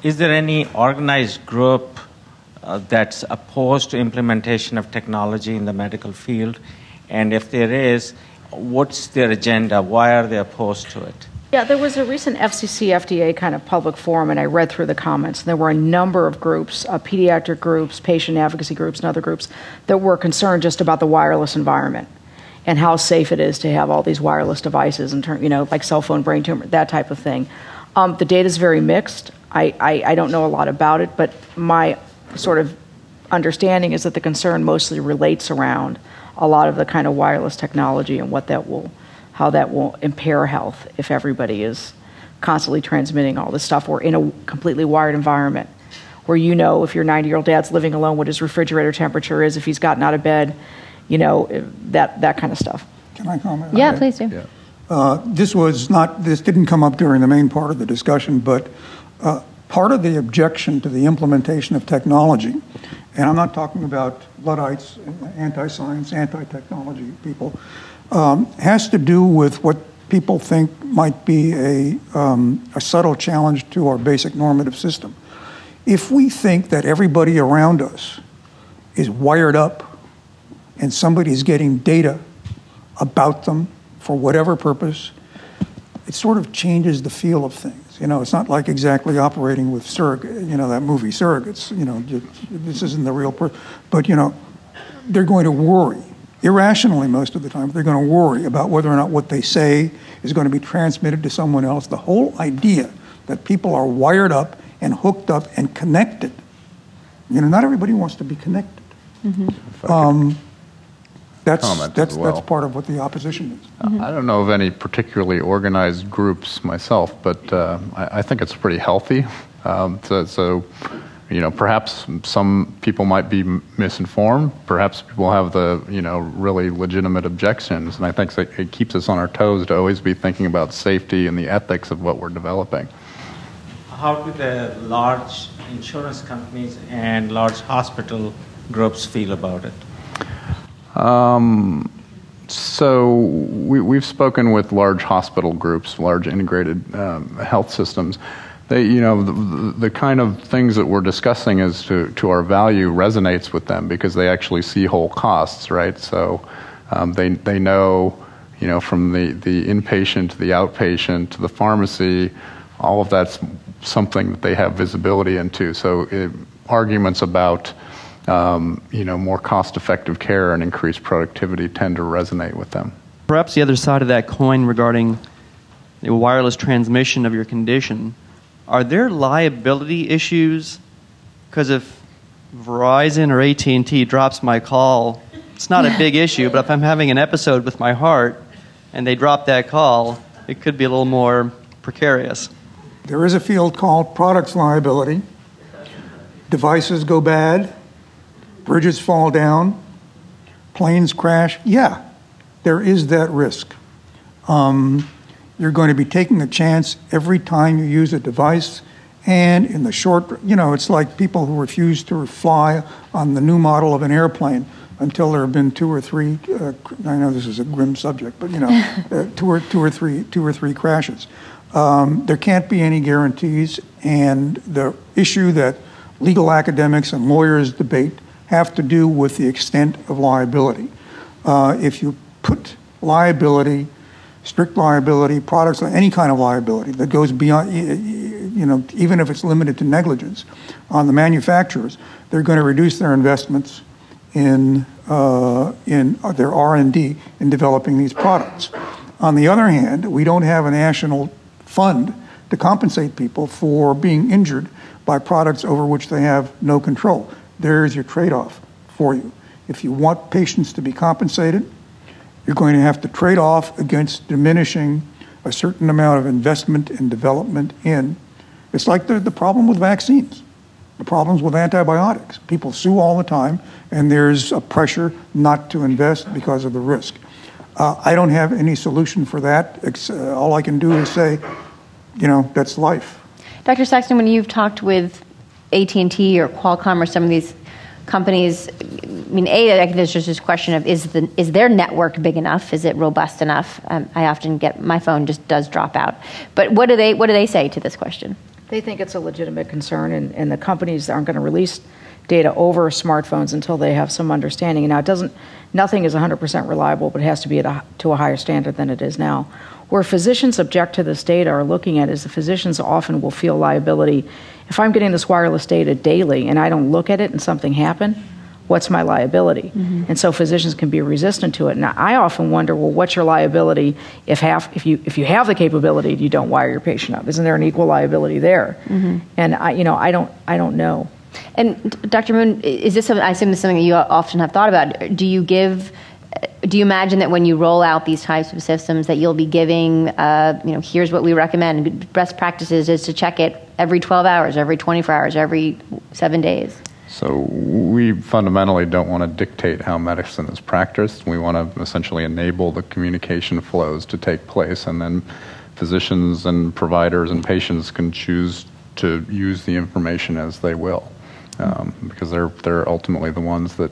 Is there any organized group uh, that's opposed to implementation of technology in the medical field? And if there is, what's their agenda? Why are they opposed to it? Yeah, there was a recent FCC FDA kind of public forum, and I read through the comments. And there were a number of groups, uh, pediatric groups, patient advocacy groups, and other groups that were concerned just about the wireless environment and how safe it is to have all these wireless devices, in term, you know, like cell phone brain tumor, that type of thing. Um, the data is very mixed. I, I, I don't know a lot about it, but my sort of understanding is that the concern mostly relates around a lot of the kind of wireless technology and what that will how that will impair health if everybody is constantly transmitting all this stuff. We're in a completely wired environment where you know if your 90 year old dad's living alone what his refrigerator temperature is, if he's gotten out of bed, you know, that, that kind of stuff. Can I comment? Yeah, that? please do. Yeah. Uh, This was not, this didn't come up during the main part of the discussion, but uh, part of the objection to the implementation of technology, and I'm not talking about Luddites, anti-science, anti-technology people, um, has to do with what people think might be a, um, a subtle challenge to our basic normative system. If we think that everybody around us is wired up and somebody's getting data about them for whatever purpose, it sort of changes the feel of things. You know, it's not like exactly operating with surrogate, you know, that movie Surrogates, you know, this isn't the real person. But, you know, they're going to worry, irrationally most of the time, they're going to worry about whether or not what they say is going to be transmitted to someone else. The whole idea that people are wired up and hooked up and connected, you know, not everybody wants to be connected. Um, that's, Comment as that's, well. that's part of what the opposition is. I don't know of any particularly organized groups myself, but uh, I, I think it's pretty healthy. Um, so, so, you know, perhaps some people might be misinformed. Perhaps people have the, you know, really legitimate objections, and I think it, it keeps us on our toes to always be thinking about safety and the ethics of what we're developing. How do the large insurance companies and large hospital groups feel about it? Um, so we, we've spoken with large hospital groups, large integrated um, health systems. They, you know, the, the kind of things that we're discussing as to, to our value resonates with them because they actually see whole costs, right? So um, they, they know, you know, from the, the inpatient to the outpatient to the pharmacy, all of that's something that they have visibility into. So it, arguments about um, you know, more cost-effective care and increased productivity tend to resonate with them. Perhaps the other side of that coin regarding the wireless transmission of your condition, are there liability issues? Because if Verizon or AT&T drops my call, it's not a big issue, but if I'm having an episode with my heart and they drop that call, it could be a little more precarious. There is a field called products liability. Devices go bad, bridges fall down, planes crash. Yeah, there is that risk. Um, you're going to be taking a chance every time you use a device. And in the short, you know, it's like people who refuse to fly on the new model of an airplane until there have been two or three. Uh, I know this is a grim subject, but you know, uh, two or two or three, two or three crashes. Um, there can't be any guarantees, and the issue that legal academics and lawyers debate have to do with the extent of liability. Uh, if you put liability strict liability, products, any kind of liability that goes beyond, you know, even if it's limited to negligence on the manufacturers, they're going to reduce their investments in, uh, in their R&D in developing these products. On the other hand, we don't have a national fund to compensate people for being injured by products over which they have no control. There's your trade-off for you. If you want patients to be compensated, you're going to have to trade off against diminishing a certain amount of investment and development in. It's like the, the problem with vaccines, the problems with antibiotics. People sue all the time, and there's a pressure not to invest because of the risk. Uh, I don't have any solution for that. Uh, all I can do is say, you know, that's life. Dr. Saxon, when you've talked with AT&T or Qualcomm or some of these companies i mean a i think there's just this question of is the is their network big enough? Is it robust enough? Um, i often get my phone just does drop out. But what do they what do they say to this question? They think it's a legitimate concern and, and the companies aren't going to release data over smartphones until they have some understanding. And now it doesn't nothing is 100% reliable but it has to be a, to a higher standard than it is now where physicians object to this data or looking at is the physicians often will feel liability if I'm getting this wireless data daily and I don't look at it and something happened, what's my liability? Mm-hmm. And so physicians can be resistant to it. And I often wonder, well, what's your liability if half if you if you have the capability you don't wire your patient up? Isn't there an equal liability there? Mm-hmm. And I you know I don't I don't know. And Dr. Moon, is this something I assume this is something that you often have thought about? Do you give do you imagine that when you roll out these types of systems that you'll be giving uh, you know here's what we recommend best practices is to check it every 12 hours every 24 hours every seven days? So we fundamentally don't want to dictate how medicine is practiced. We want to essentially enable the communication flows to take place and then physicians and providers and patients can choose to use the information as they will um, because they're, they're ultimately the ones that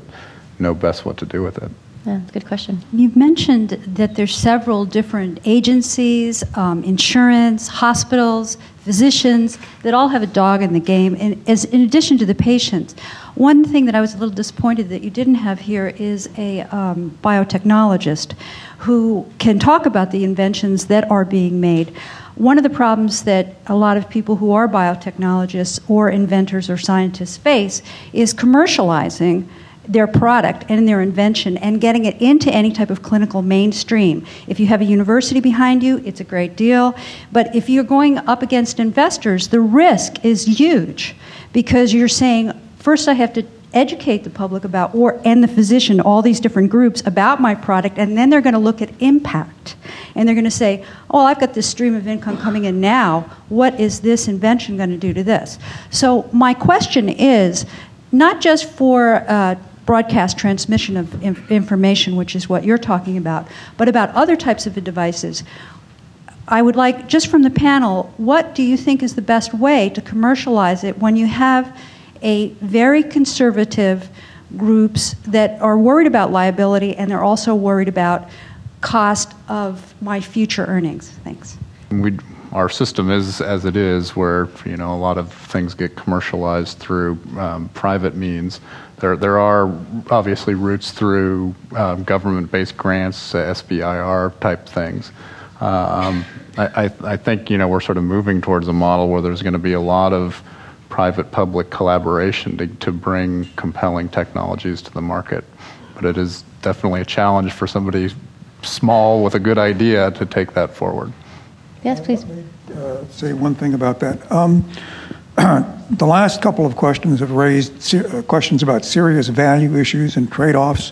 know best what to do with it yeah, good question. You've mentioned that there's several different agencies, um, insurance, hospitals, physicians that all have a dog in the game, and as in addition to the patients. One thing that I was a little disappointed that you didn't have here is a um, biotechnologist who can talk about the inventions that are being made. One of the problems that a lot of people who are biotechnologists or inventors or scientists face is commercializing their product and their invention and getting it into any type of clinical mainstream. If you have a university behind you, it's a great deal. But if you're going up against investors, the risk is huge because you're saying, first, I have to educate the public about or and the physician all these different groups about my product and then they're going to look at impact and they're going to say oh i've got this stream of income coming in now what is this invention going to do to this so my question is not just for uh, broadcast transmission of inf- information, which is what you're talking about, but about other types of devices. I would like, just from the panel, what do you think is the best way to commercialize it when you have a very conservative groups that are worried about liability and they're also worried about cost of my future earnings? Thanks. We, our system is as it is, where you know a lot of things get commercialized through um, private means. There, there are obviously routes through um, government-based grants, uh, SBIR type things. Um, I, I, I, think you know we're sort of moving towards a model where there's going to be a lot of private-public collaboration to, to bring compelling technologies to the market. But it is definitely a challenge for somebody small with a good idea to take that forward. Yes, please. Uh, say one thing about that. Um, the last couple of questions have raised ser- uh, questions about serious value issues and trade offs.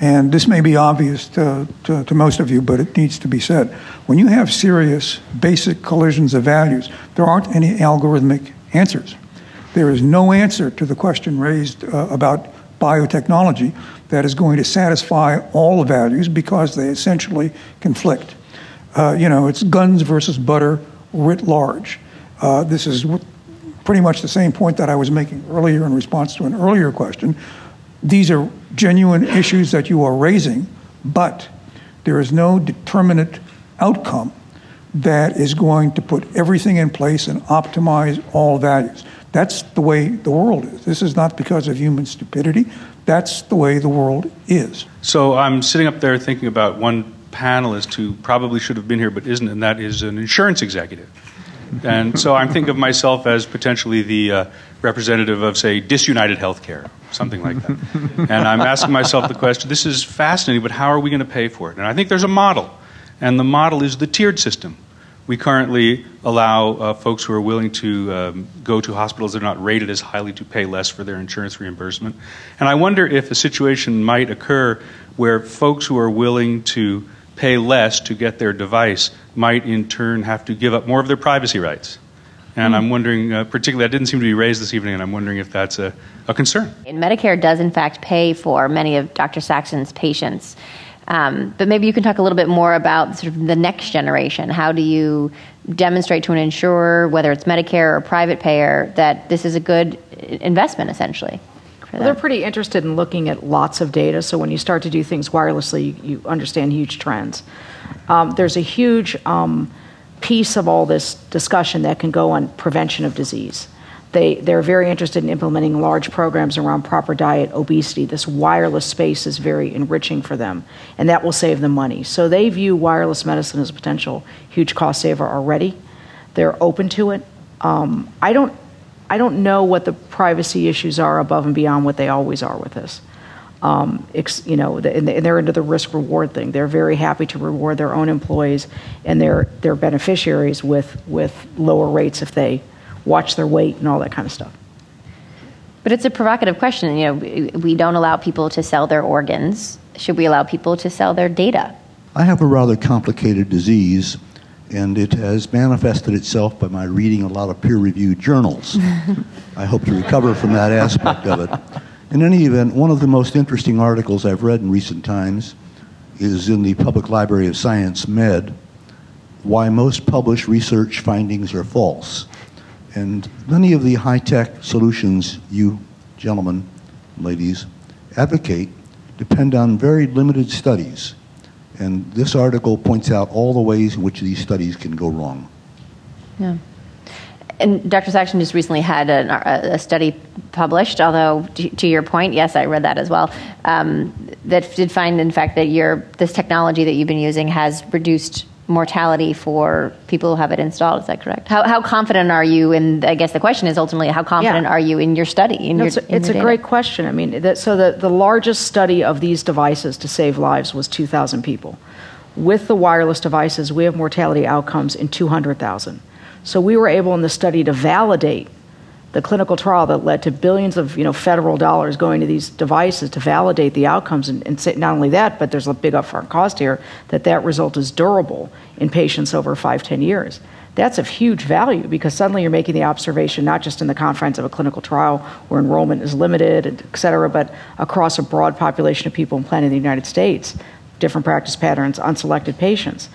And this may be obvious to, to, to, most of you, but it needs to be said. When you have serious, basic collisions of values, there aren't any algorithmic answers. There is no answer to the question raised uh, about biotechnology that is going to satisfy all the values because they essentially conflict. Uh, you know, it's guns versus butter writ large. Uh, this is pretty much the same point that I was making earlier in response to an earlier question. These are genuine issues that you are raising, but there is no determinate outcome that is going to put everything in place and optimize all values. That's the way the world is. This is not because of human stupidity. That's the way the world is. So I'm sitting up there thinking about one panelist who probably should have been here but isn't, and that is an insurance executive. And so I'm thinking of myself as potentially the uh, representative of, say, disunited healthcare, something like that. and I'm asking myself the question this is fascinating, but how are we going to pay for it? And I think there's a model, and the model is the tiered system. We currently allow uh, folks who are willing to um, go to hospitals that are not rated as highly to pay less for their insurance reimbursement. And I wonder if a situation might occur where folks who are willing to pay less to get their device might in turn have to give up more of their privacy rights. And I'm hmm. wondering, uh, particularly, that didn't seem to be raised this evening, and I'm wondering if that's a, a concern. And Medicare does, in fact, pay for many of Dr. Saxon's patients. Um, but maybe you can talk a little bit more about sort of the next generation. How do you demonstrate to an insurer, whether it's Medicare or private payer, that this is a good investment, essentially? Well, they're pretty interested in looking at lots of data. So when you start to do things wirelessly, you, you understand huge trends. Um, there's a huge um, piece of all this discussion that can go on prevention of disease. They, they're very interested in implementing large programs around proper diet, obesity. This wireless space is very enriching for them, and that will save them money. So they view wireless medicine as a potential huge cost saver already. They're open to it. Um, I don't, I don't know what the privacy issues are above and beyond what they always are with this. Um, ex, you know, and they're into the risk reward thing. They're very happy to reward their own employees and their their beneficiaries with with lower rates if they watch their weight and all that kind of stuff. But it's a provocative question. You know, we don't allow people to sell their organs. Should we allow people to sell their data? I have a rather complicated disease, and it has manifested itself by my reading a lot of peer reviewed journals. I hope to recover from that aspect of it. In any event, one of the most interesting articles I've read in recent times is in the Public Library of Science Med Why Most Published Research Findings Are False. And many of the high tech solutions you gentlemen, ladies, advocate depend on very limited studies. And this article points out all the ways in which these studies can go wrong. Yeah. And Dr. Saxon just recently had a, a study published, although to, to, your point, yes, I read that as well, um, that did find, in fact, that your, this technology that you've been using has reduced mortality for people who have it installed. Is that correct? How, how confident are you? And I guess the question is ultimately, how confident yeah. are you in your study? In no, your, it's a, it's a great question. I mean, that, so the, the largest study of these devices to save lives was 2,000 people. With the wireless devices, we have mortality outcomes in 200,000. So we were able in the study to validate the clinical trial that led to billions of you know federal dollars going to these devices to validate the outcomes and, and not only that but there's a big upfront cost here that that result is durable in patients over five ten years. That's of huge value because suddenly you're making the observation not just in the confines of a clinical trial where enrollment is limited et cetera but across a broad population of people in the united states different practice patterns unselected patients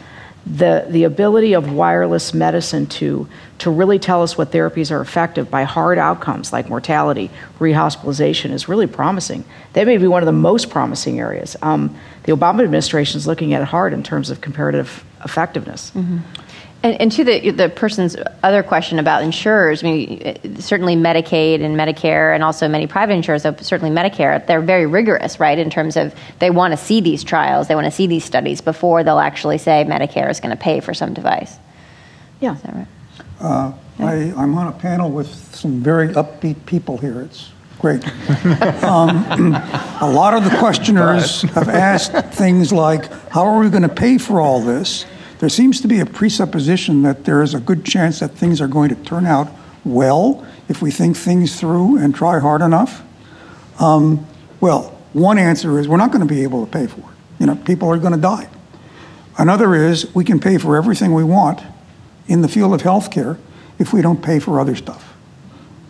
the, the ability of wireless medicine to, to really tell us what therapies are effective by hard outcomes like mortality, rehospitalization is really promising. That may be one of the most promising areas. Um, the Obama administration is looking at it hard in terms of comparative effectiveness. Mm-hmm. And, and, to the the person's other question about insurers, I mean, certainly Medicaid and Medicare, and also many private insurers, certainly Medicare, they're very rigorous, right? In terms of they want to see these trials, they want to see these studies before they'll actually say Medicare is going to pay for some device. Yeah, is that right? Uh, yeah. I, I'm on a panel with some very upbeat people here. It's great. um, a lot of the questioners have asked things like, "How are we going to pay for all this?" There seems to be a presupposition that there is a good chance that things are going to turn out well if we think things through and try hard enough? Um, well, one answer is we're not going to be able to pay for it. You know, people are going to die. Another is we can pay for everything we want in the field of healthcare if we don't pay for other stuff.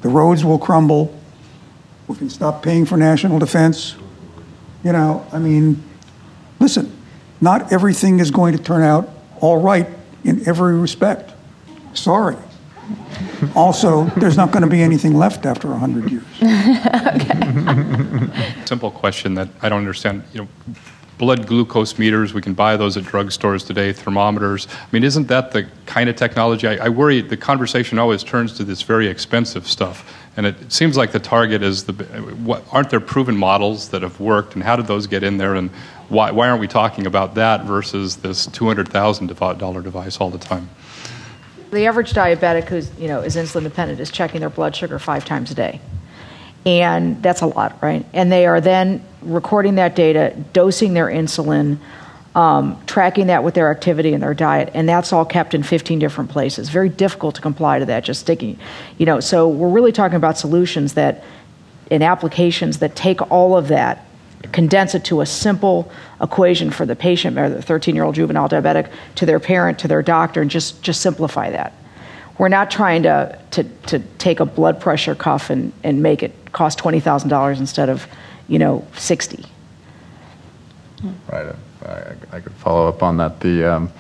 The roads will crumble. We can stop paying for national defense. You know, I mean, listen, not everything is going to turn out all right in every respect. Sorry. Also, there's not going to be anything left after 100 years. Simple question that I don't understand. You know, blood glucose meters, we can buy those at drugstores today, thermometers. I mean, isn't that the kind of technology? I, I worry the conversation always turns to this very expensive stuff. And it, seems like the target is the. What, aren't there proven models that have worked, and how did those get in there? And why, why aren't we talking about that versus this $200,000 device all the time? The average diabetic who's you know is insulin dependent is checking their blood sugar five times a day, and that's a lot, right? And they are then recording that data, dosing their insulin, um, tracking that with their activity and their diet, and that's all kept in 15 different places. Very difficult to comply to that, just sticking, you know. So we're really talking about solutions that, and applications that take all of that, condense it to a simple equation for the patient, or the 13-year-old juvenile diabetic, to their parent, to their doctor, and just just simplify that. We're not trying to to, to take a blood pressure cuff and, and make it cost twenty thousand dollars instead of, you know, sixty. Right. I, I could follow up on that. The um,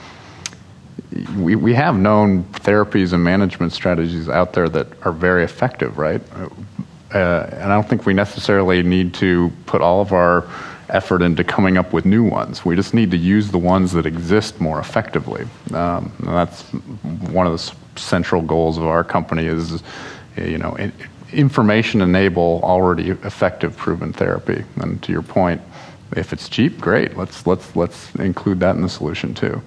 we, we have known therapies and management strategies out there that are very effective, right? Uh, and I don't think we necessarily need to put all of our effort into coming up with new ones. We just need to use the ones that exist more effectively. Um, that's one of the central goals of our company is, you know, information enable already effective proven therapy. And to your point, if it's cheap, great. Let's let's let's include that in the solution too.